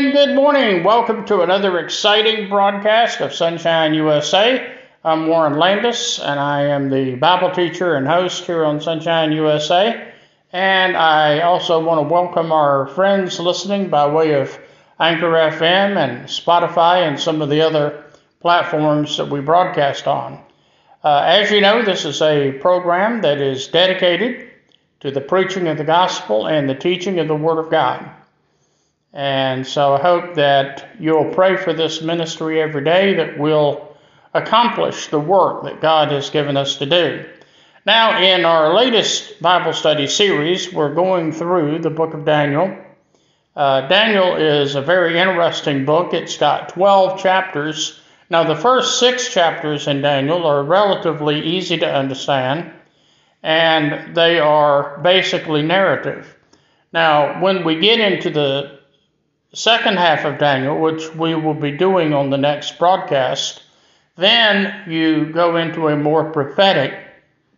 and good morning. Welcome to another exciting broadcast of Sonshine USA. I'm Warren Landis, and I am the Bible teacher and host here on Sonshine USA. And I also want to welcome our friends listening by way of Anchor FM and Spotify and some of the other platforms that we broadcast on. Uh, as you know, this is a program that is dedicated to the preaching of the gospel and the teaching of the Word of God. And so I hope that you'll pray for this ministry every day that we'll accomplish the work that God has given us to do. Now, in our latest Bible study series, we're going through the book of Daniel. Uh, Daniel is a very interesting book. It's got 12 chapters. Now, the first six chapters in Daniel are relatively easy to understand, and they are basically narrative. Now, when we get into the second half of Daniel, which we will be doing on the next broadcast, then you go into a more prophetic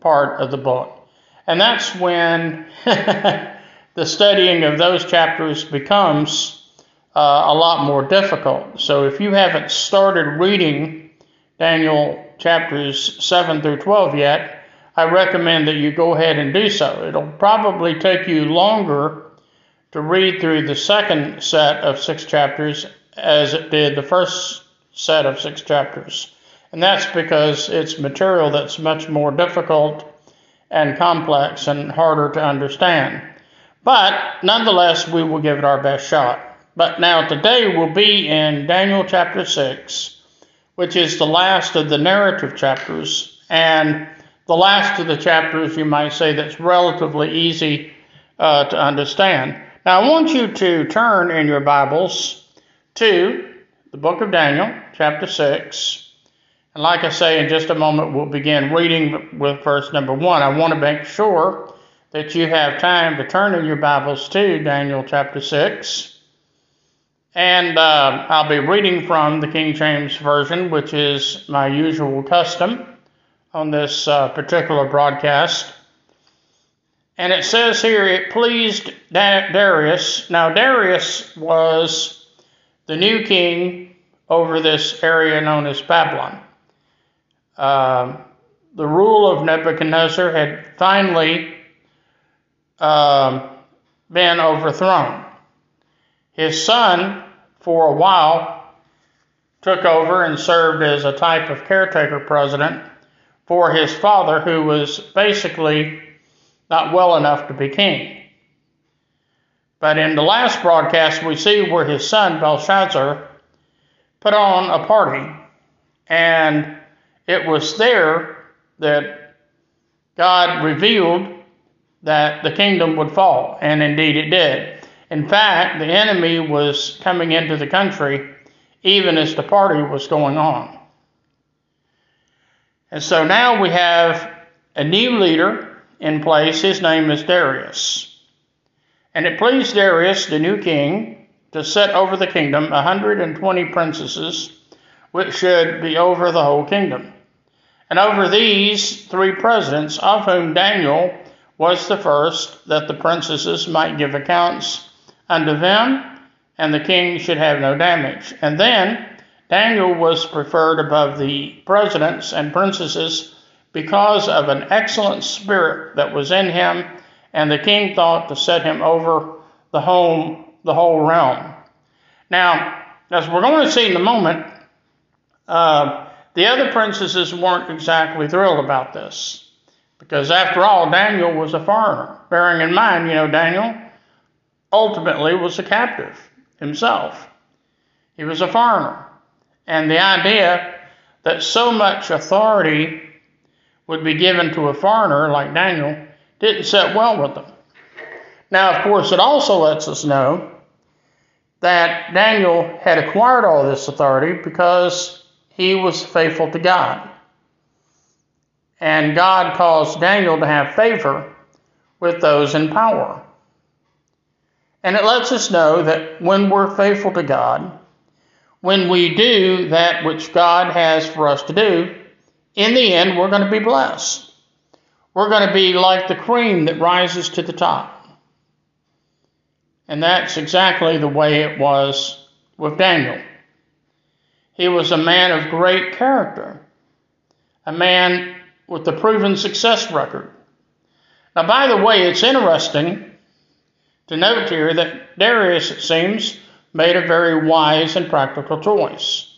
part of the book. And that's when the studying of those chapters becomes uh, a lot more difficult. So if you haven't started reading Daniel chapters 7 through 12 yet, I recommend that you go ahead and do so. It'll probably take you longer to read through the second set of six chapters as it did the first set of six chapters. And that's because it's material that's much more difficult and complex and harder to understand. But nonetheless, we will give it our best shot. But now today we'll be in Daniel chapter 6, which is the last of the narrative chapters, and the last of the chapters, you might say, that's relatively easy uh, to understand. Now, I want you to turn in your Bibles to the book of Daniel, chapter 6. And like I say, in just a moment, we'll begin reading with verse number 1. I want to make sure that you have time to turn in your Bibles to Daniel chapter 6. And uh, I'll be reading from the King James Version, which is my usual custom on this uh, particular broadcast. And it says here, it pleased Darius. Now, Darius was the new king over this area known as Babylon. Uh, the rule of Nebuchadnezzar had finally uh, been overthrown. His son, for a while, took over and served as a type of caretaker president for his father, who was basically not well enough to be king. But in the last broadcast, we see where his son Belshazzar put on a party, and it was there that God revealed that the kingdom would fall, and indeed it did. In fact, the enemy was coming into the country even as the party was going on. And so now we have a new leader in place. His name is Darius. And it pleased Darius, the new king, to set over the kingdom a 120 princesses, which should be over the whole kingdom. And over these three presidents, of whom Daniel was the first, that the princesses might give accounts unto them, and the king should have no damage. And then Daniel was preferred above the presidents and princesses because of an excellent spirit that was in him, and the king thought to set him over the home, the whole realm. Now, as we're going to see in a moment, uh, the other princesses weren't exactly thrilled about this. Because after all, Daniel was a foreigner. Bearing in mind, you know, Daniel ultimately was a captive himself. He was a foreigner. And the idea that so much authority would be given to a foreigner like Daniel didn't set well with them. Now, of course, it also lets us know that Daniel had acquired all this authority because he was faithful to God. And God caused Daniel to have favor with those in power. And it lets us know that when we're faithful to God, when we do that which God has for us to do, in the end, we're going to be blessed. We're going to be like the cream that rises to the top. And that's exactly the way it was with Daniel. He was a man of great character, a man with a proven success record. Now, by the way, it's interesting to note here that Darius, it seems, made a very wise and practical choice.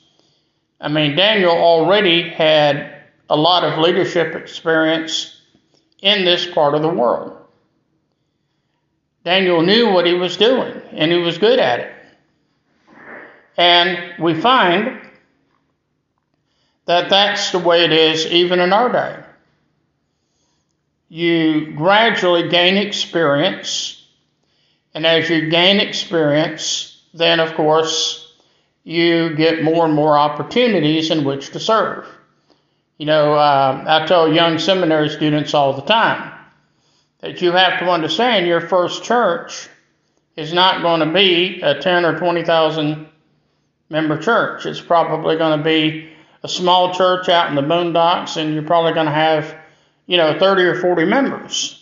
I mean, Daniel already had a lot of leadership experience in this part of the world. Daniel knew what he was doing, and he was good at it. And we find that that's the way it is even in our day. You gradually gain experience, and as you gain experience, then of course you get more and more opportunities in which to serve. You know, uh, I tell young seminary students all the time that you have to understand your first church is not going to be a 10 or 20,000 member church. It's probably going to be a small church out in the boondocks, and you're probably going to have, you know, 30 or 40 members.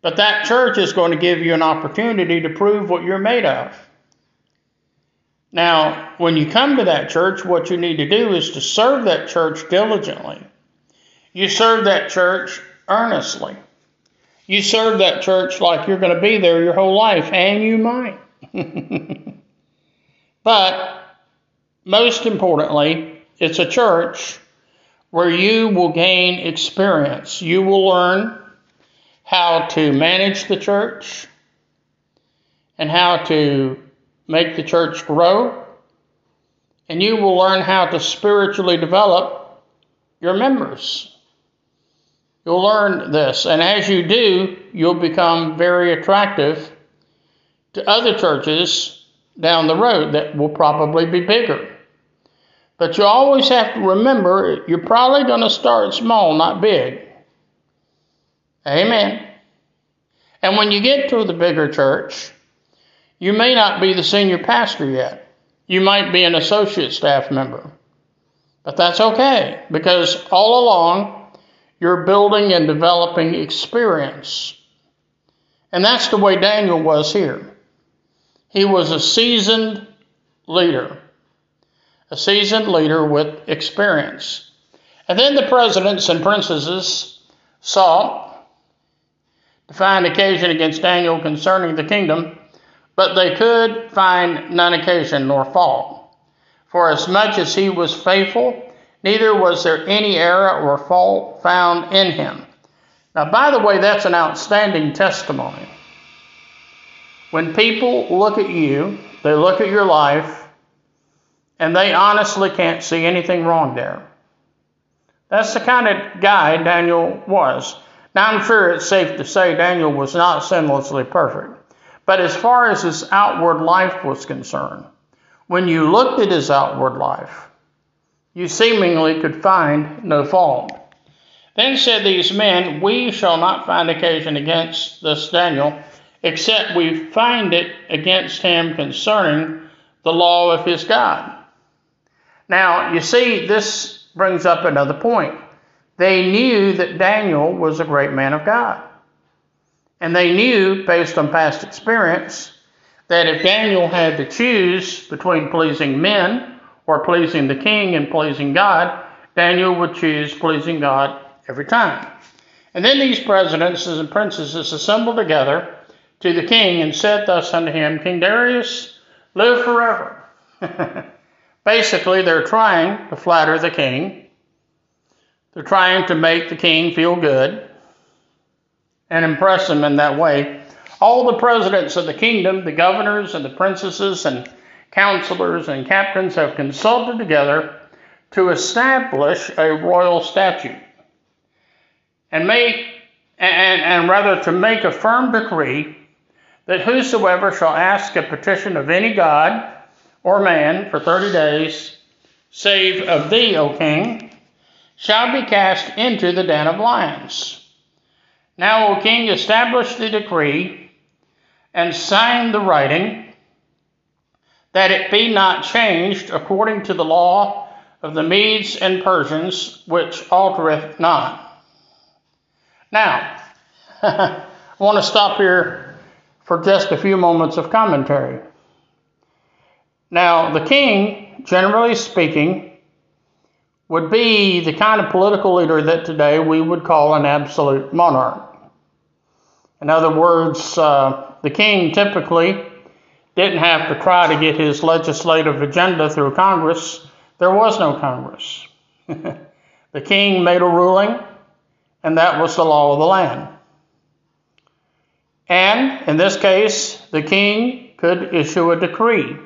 But that church is going to give you an opportunity to prove what you're made of. Now, when you come to that church, what you need to do is to serve that church diligently. You serve that church earnestly. You serve that church like you're going to be there your whole life, and you might. but most importantly, it's a church where you will gain experience. You will learn how to manage the church and how to make the church grow, and you will learn how to spiritually develop your members. You'll learn this, and as you do, you'll become very attractive to other churches down the road that will probably be bigger. But you always have to remember you're probably going to start small, not big. Amen. And when you get to the bigger church, you may not be the senior pastor yet. You might be an associate staff member. But that's okay because all along you're building and developing experience. And that's the way Daniel was here. He was a seasoned leader, a seasoned leader with experience. And then the presidents and princesses sought to find occasion against Daniel concerning the kingdom but they could find none occasion nor fault. For as much as he was faithful, neither was there any error or fault found in him. Now, by the way, that's an outstanding testimony. When people look at you, they look at your life, and they honestly can't see anything wrong there. That's the kind of guy Daniel was. Now, I'm sure it's safe to say Daniel was not sinlessly perfect. But as far as his outward life was concerned, when you looked at his outward life, you seemingly could find no fault. Then said these men, We shall not find occasion against this Daniel, except we find it against him concerning the law of his God. Now, you see, this brings up another point. They knew that Daniel was a great man of God. And they knew, based on past experience, that if Daniel had to choose between pleasing men or pleasing the king and pleasing God, Daniel would choose pleasing God every time. And then these presidents and princesses assembled together to the king and said thus unto him, King Darius, live forever. Basically, they're trying to flatter the king. They're trying to make the king feel good and impress him in that way. All the presidents of the kingdom, the governors and the princesses and counselors and captains have consulted together to establish a royal statute and make and, and rather to make a firm decree that whosoever shall ask a petition of any god or man for thirty days, save of thee, O king, shall be cast into the den of lions. Now, O king, establish the decree and sign the writing that it be not changed according to the law of the Medes and Persians, which altereth not. Now, I want to stop here for just a few moments of commentary. Now, the king, generally speaking, would be the kind of political leader that today we would call an absolute monarch. In other words, uh, the king typically didn't have to try to get his legislative agenda through Congress. There was no Congress. the king made a ruling, and that was the law of the land. And in this case, the king could issue a decree.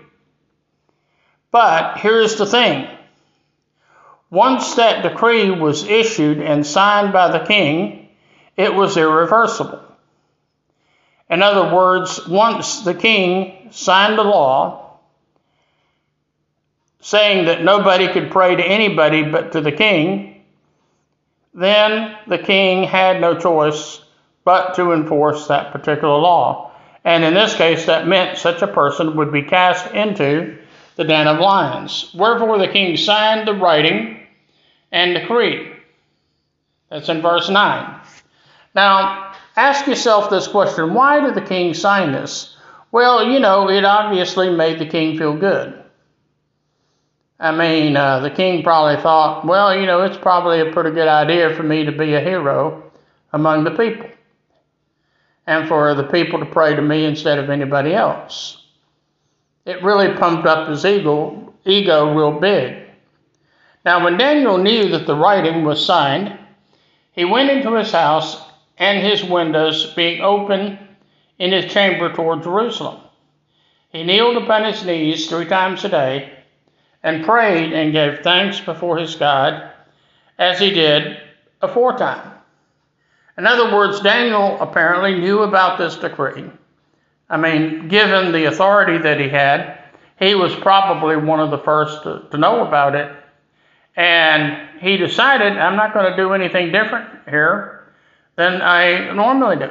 But here's the thing once that decree was issued and signed by the king, it was irreversible. In other words, once the king signed the law saying that nobody could pray to anybody but to the king, then the king had no choice but to enforce that particular law. And in this case, that meant such a person would be cast into the den of lions. Wherefore the king signed the writing and decree. That's in verse 9. Now, ask yourself this question why did the king sign this? Well, you know, it obviously made the king feel good. I mean, uh, the king probably thought, well, you know, it's probably a pretty good idea for me to be a hero among the people and for the people to pray to me instead of anybody else. It really pumped up his ego, ego real big. Now, when Daniel knew that the writing was signed, he went into his house and his windows being open in his chamber toward Jerusalem. He kneeled upon his knees three times a day and prayed and gave thanks before his God as he did aforetime. In other words, Daniel apparently knew about this decree. I mean, given the authority that he had, he was probably one of the first to, to know about it. And he decided, I'm not going to do anything different here than I normally do.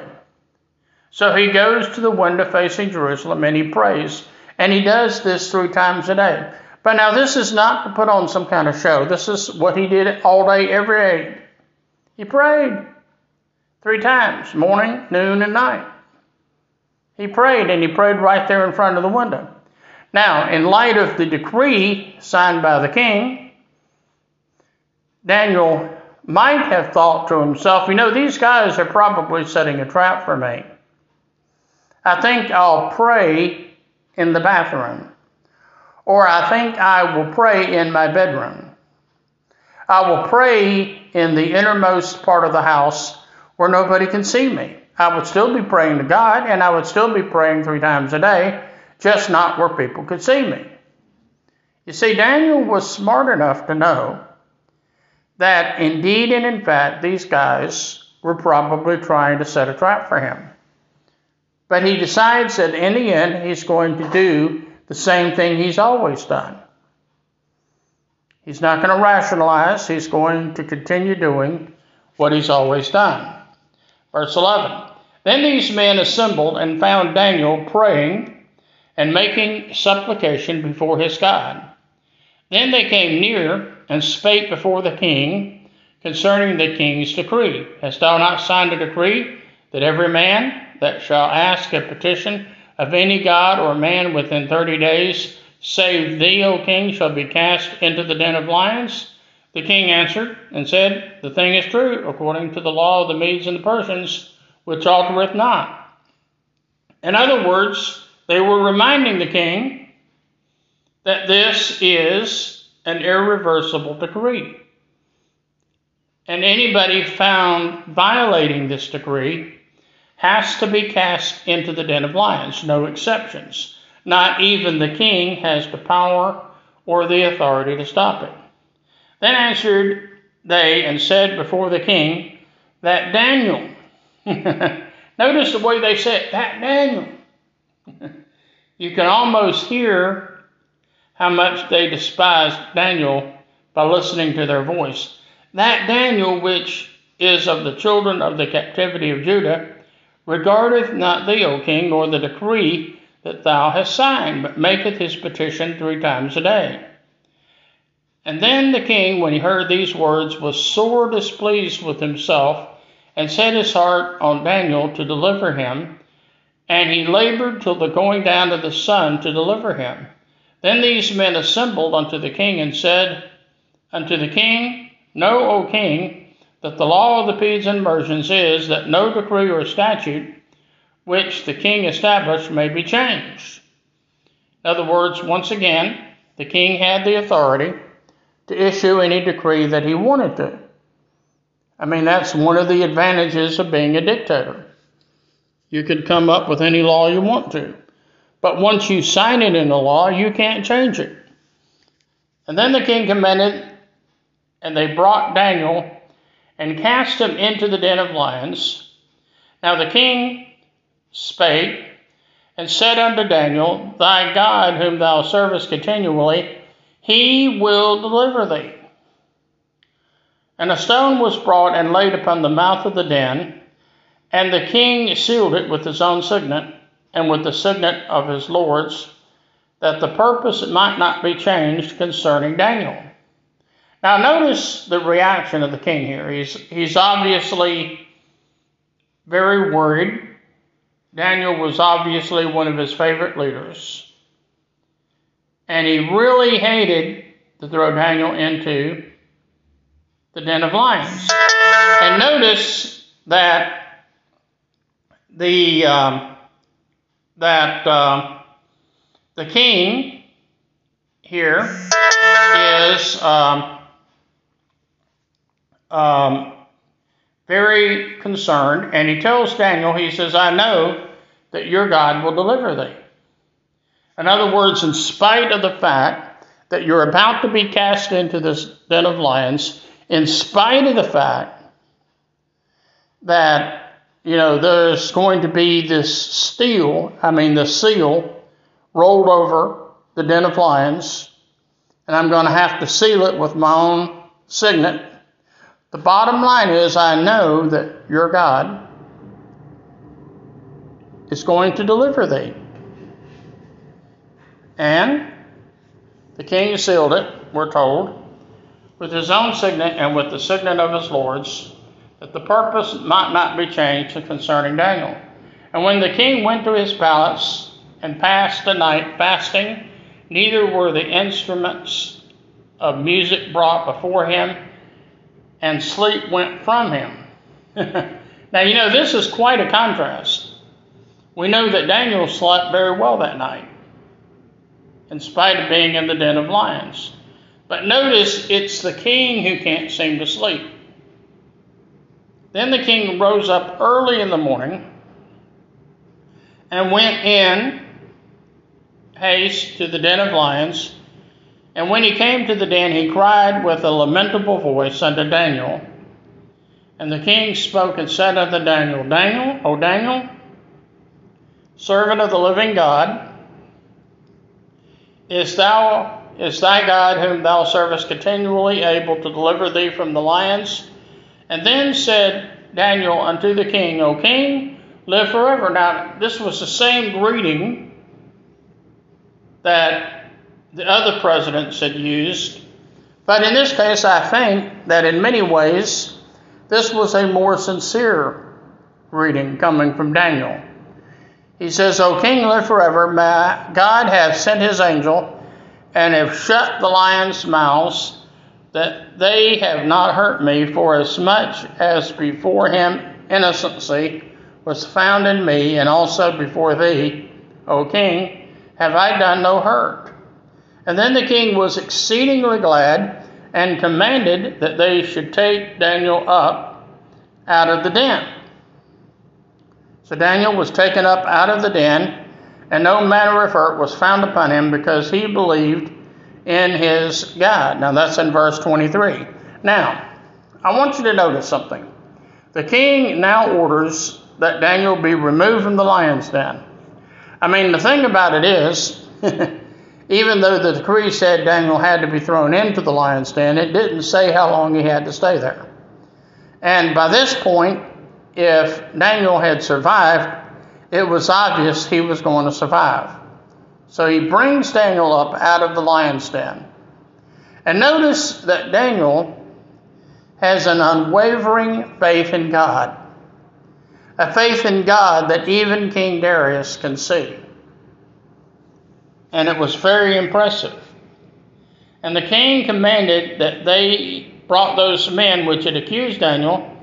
So he goes to the window facing Jerusalem and he prays. And he does this three times a day. But now, this is not to put on some kind of show. This is what he did all day, every day. He prayed. Three times morning, noon, and night. He prayed, and he prayed right there in front of the window. Now, in light of the decree signed by the king, Daniel might have thought to himself, you know, these guys are probably setting a trap for me. I think I'll pray in the bathroom. Or I think I will pray in my bedroom. I will pray in the innermost part of the house where nobody can see me. I would still be praying to God and I would still be praying three times a day, just not where people could see me. You see, Daniel was smart enough to know that indeed and in fact these guys were probably trying to set a trap for him. But he decides that in the end he's going to do the same thing he's always done. He's not going to rationalize, he's going to continue doing what he's always done. Verse 11 Then these men assembled and found Daniel praying and making supplication before his God. Then they came near and spake before the king concerning the king's decree. Hast thou not signed a decree that every man that shall ask a petition of any god or man within thirty days, save thee, O king, shall be cast into the den of lions? The king answered and said, The thing is true, according to the law of the Medes and the Persians, which altereth not. In other words, they were reminding the king that this is an irreversible decree. And anybody found violating this decree has to be cast into the den of lions, no exceptions. Not even the king has the power or the authority to stop it. Then answered they and said before the king that Daniel, notice the way they said, that Daniel. you can almost hear how much they despised Daniel by listening to their voice. That Daniel, which is of the children of the captivity of Judah, regardeth not thee, O king, nor the decree that thou hast signed, but maketh his petition three times a day. And then the king, when he heard these words, was sore displeased with himself, and set his heart on Daniel to deliver him. And he labored till the going down of the sun to deliver him. Then these men assembled unto the king and said unto the king, Know, O king, that the law of the Medes and Persians is that no decree or statute which the king established may be changed. In other words, once again, the king had the authority to issue any decree that he wanted to. I mean, that's one of the advantages of being a dictator. You could come up with any law you want to. But once you sign it in the law, you can't change it. And then the king commanded, and they brought Daniel and cast him into the den of lions. Now the king spake and said unto Daniel, Thy God, whom thou servest continually, he will deliver thee. And a stone was brought and laid upon the mouth of the den, and the king sealed it with his own signet and with the signet of his lords, that the purpose might not be changed concerning Daniel. Now, notice the reaction of the king here. He's, he's obviously very worried. Daniel was obviously one of his favorite leaders. And he really hated to throw Daniel into the den of lions. And notice that the um, that uh, the king here is um, um, very concerned, and he tells Daniel, he says, I know that your God will deliver thee. In other words, in spite of the fact that you're about to be cast into this den of lions, in spite of the fact that, you know, there's going to be this steel, I mean, the seal rolled over the den of lions, and I'm going to have to seal it with my own signet the bottom line is I know that your God is going to deliver thee. And the king sealed it, we're told, with his own signet and with the signet of his lords, that the purpose might not be changed concerning Daniel. And when the king went to his palace and passed the night fasting, neither were the instruments of music brought before him, and sleep went from him. now, you know, this is quite a contrast. We know that Daniel slept very well that night, in spite of being in the den of lions. But notice it's the king who can't seem to sleep. Then the king rose up early in the morning and went in haste to the den of lions and when he came to the den, he cried with a lamentable voice unto Daniel. And the king spoke and said unto Daniel, Daniel, O Daniel, servant of the living God, is thou is thy God whom thou servest continually able to deliver thee from the lions? And then said Daniel unto the king, O king, live forever. Now this was the same greeting that the other presidents had used. But in this case, I think that in many ways, this was a more sincere reading coming from Daniel. He says, O king, live forever. May God have sent his angel and have shut the lions' mouths, that they have not hurt me, for as much as before him innocency was found in me, and also before thee, O king, have I done no hurt. And then the king was exceedingly glad and commanded that they should take Daniel up out of the den. So Daniel was taken up out of the den, and no manner of hurt was found upon him because he believed in his God. Now that's in verse 23. Now, I want you to notice something. The king now orders that Daniel be removed from the lion's den. I mean, the thing about it is, Even though the decree said Daniel had to be thrown into the lion's den, it didn't say how long he had to stay there. And by this point, if Daniel had survived, it was obvious he was going to survive. So he brings Daniel up out of the lion's den. And notice that Daniel has an unwavering faith in God, a faith in God that even King Darius can see. and it was very impressive. And the king commanded that they brought those men which had accused Daniel,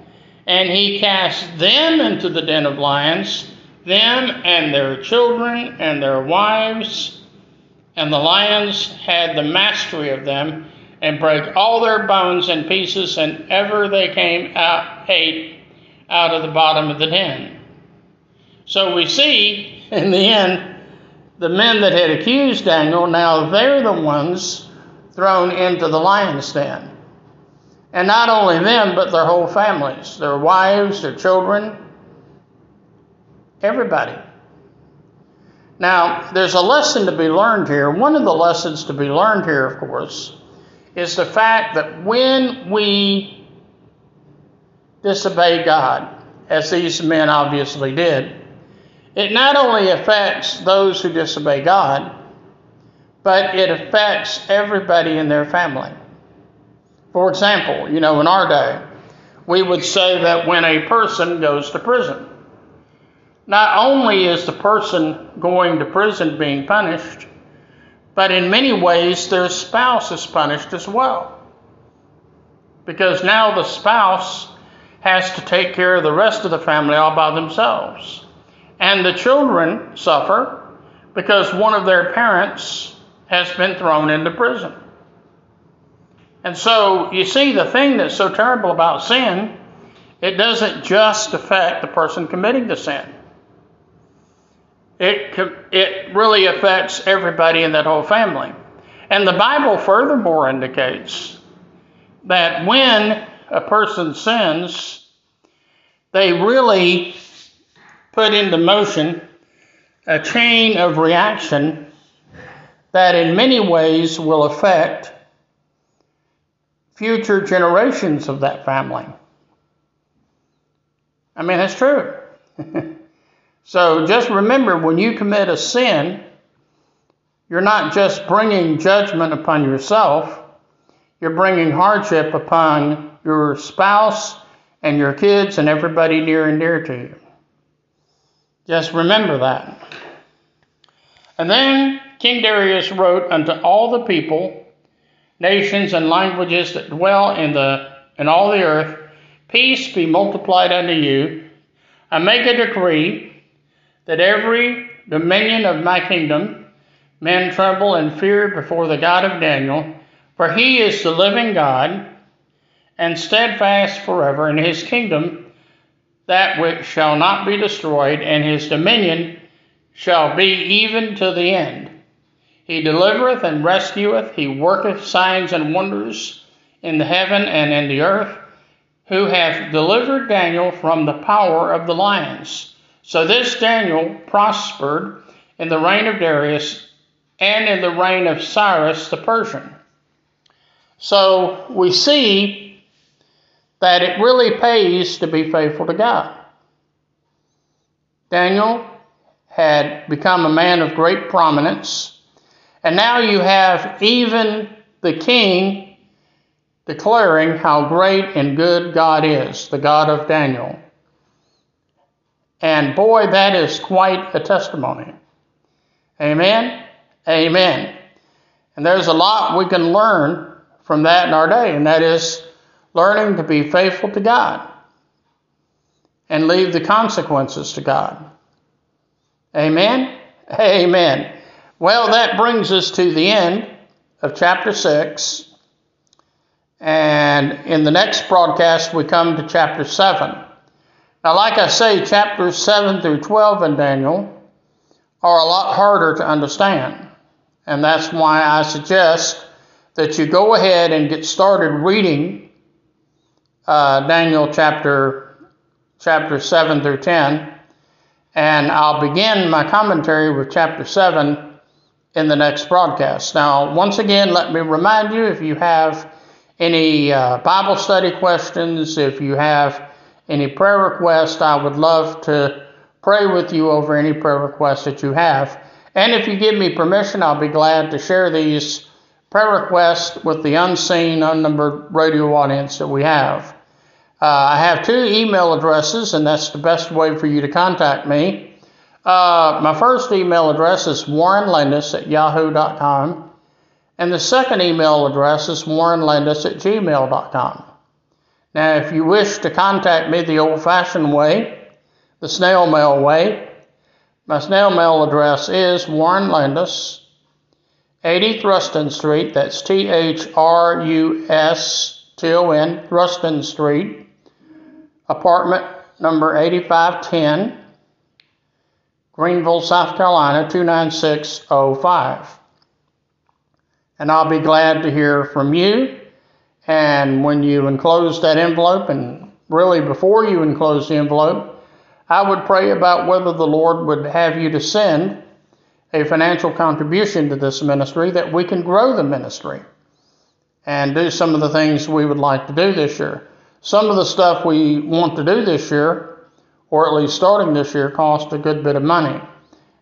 and he cast them into the den of lions, them and their children and their wives, and the lions had the mastery of them, and brake all their bones in pieces, and ever they came out ate out of the bottom of the den. So we see in the end, the men that had accused Daniel, now they're the ones thrown into the lion's den. And not only them, but their whole families, their wives, their children, everybody. Now, there's a lesson to be learned here. One of the lessons to be learned here, of course, is the fact that when we disobey God, as these men obviously did, it not only affects those who disobey God, but it affects everybody in their family. For example, you know, in our day, we would say that when a person goes to prison, not only is the person going to prison being punished, but in many ways their spouse is punished as well. Because now the spouse has to take care of the rest of the family all by themselves. And the children suffer because one of their parents has been thrown into prison. And so you see, the thing that's so terrible about sin, it doesn't just affect the person committing the sin. It, it really affects everybody in that whole family. And the Bible furthermore indicates that when a person sins, they really put into motion a chain of reaction that in many ways will affect future generations of that family. I mean, that's true. so just remember when you commit a sin, you're not just bringing judgment upon yourself, you're bringing hardship upon your spouse and your kids and everybody near and dear to you. Just remember that. And then King Darius wrote unto all the people, nations, and languages that dwell in the in all the earth, peace be multiplied unto you. I make a decree that every dominion of my kingdom men tremble and fear before the God of Daniel, for he is the living God, and steadfast forever in his kingdom, that which shall not be destroyed, and his dominion shall be even to the end. He delivereth and rescueth, he worketh signs and wonders in the heaven and in the earth, who hath delivered Daniel from the power of the lions. So this Daniel prospered in the reign of Darius and in the reign of Cyrus the Persian. So we see that it really pays to be faithful to God. Daniel had become a man of great prominence, and now you have even the king declaring how great and good God is, the God of Daniel. And boy, that is quite a testimony. Amen. Amen. And there's a lot we can learn from that in our day, and that is learning to be faithful to God and leave the consequences to God. Amen? Amen. Well, that brings us to the end of chapter 6. And in the next broadcast, we come to chapter 7. Now, like I say, chapters 7 through 12 in Daniel are a lot harder to understand. And that's why I suggest that you go ahead and get started reading uh, Daniel chapter, chapter 7 through 10. And I'll begin my commentary with chapter 7 in the next broadcast. Now, once again, let me remind you if you have any uh, Bible study questions, if you have any prayer requests, I would love to pray with you over any prayer requests that you have. And if you give me permission, I'll be glad to share these prayer requests with the unseen, unnumbered radio audience that we have. Uh, I have two email addresses, and that's the best way for you to contact me. Uh, my first email address is warrenlandis at yahoo.com, and the second email address is warrenlandis at gmail.com. Now, if you wish to contact me the old fashioned way, the snail mail way, my snail mail address is Warren Landis, 80 Thruston Street, that's T H R U S T O N, Thruston Street, apartment number 8510, Greenville, South Carolina 29605. And I'll be glad to hear from you. And when you enclose that envelope, and really before you enclose the envelope, I would pray about whether the Lord would have you to send a financial contribution to this ministry that we can grow the ministry and do some of the things we would like to do this year. Some of the stuff we want to do this year or at least starting this year, cost a good bit of money.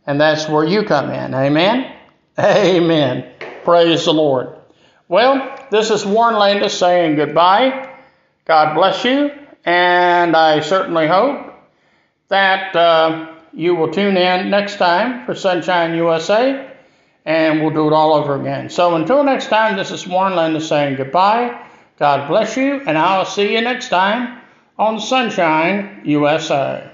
And that's where you come in. Amen? Amen. Praise the Lord. Well, this is Warren Landis saying goodbye. God bless you. And I certainly hope that uh, you will tune in next time for Sonshine USA. And we'll do it all over again. So until next time, this is Warren Landis saying goodbye. God bless you. And I'll see you next time on Sonshine USA.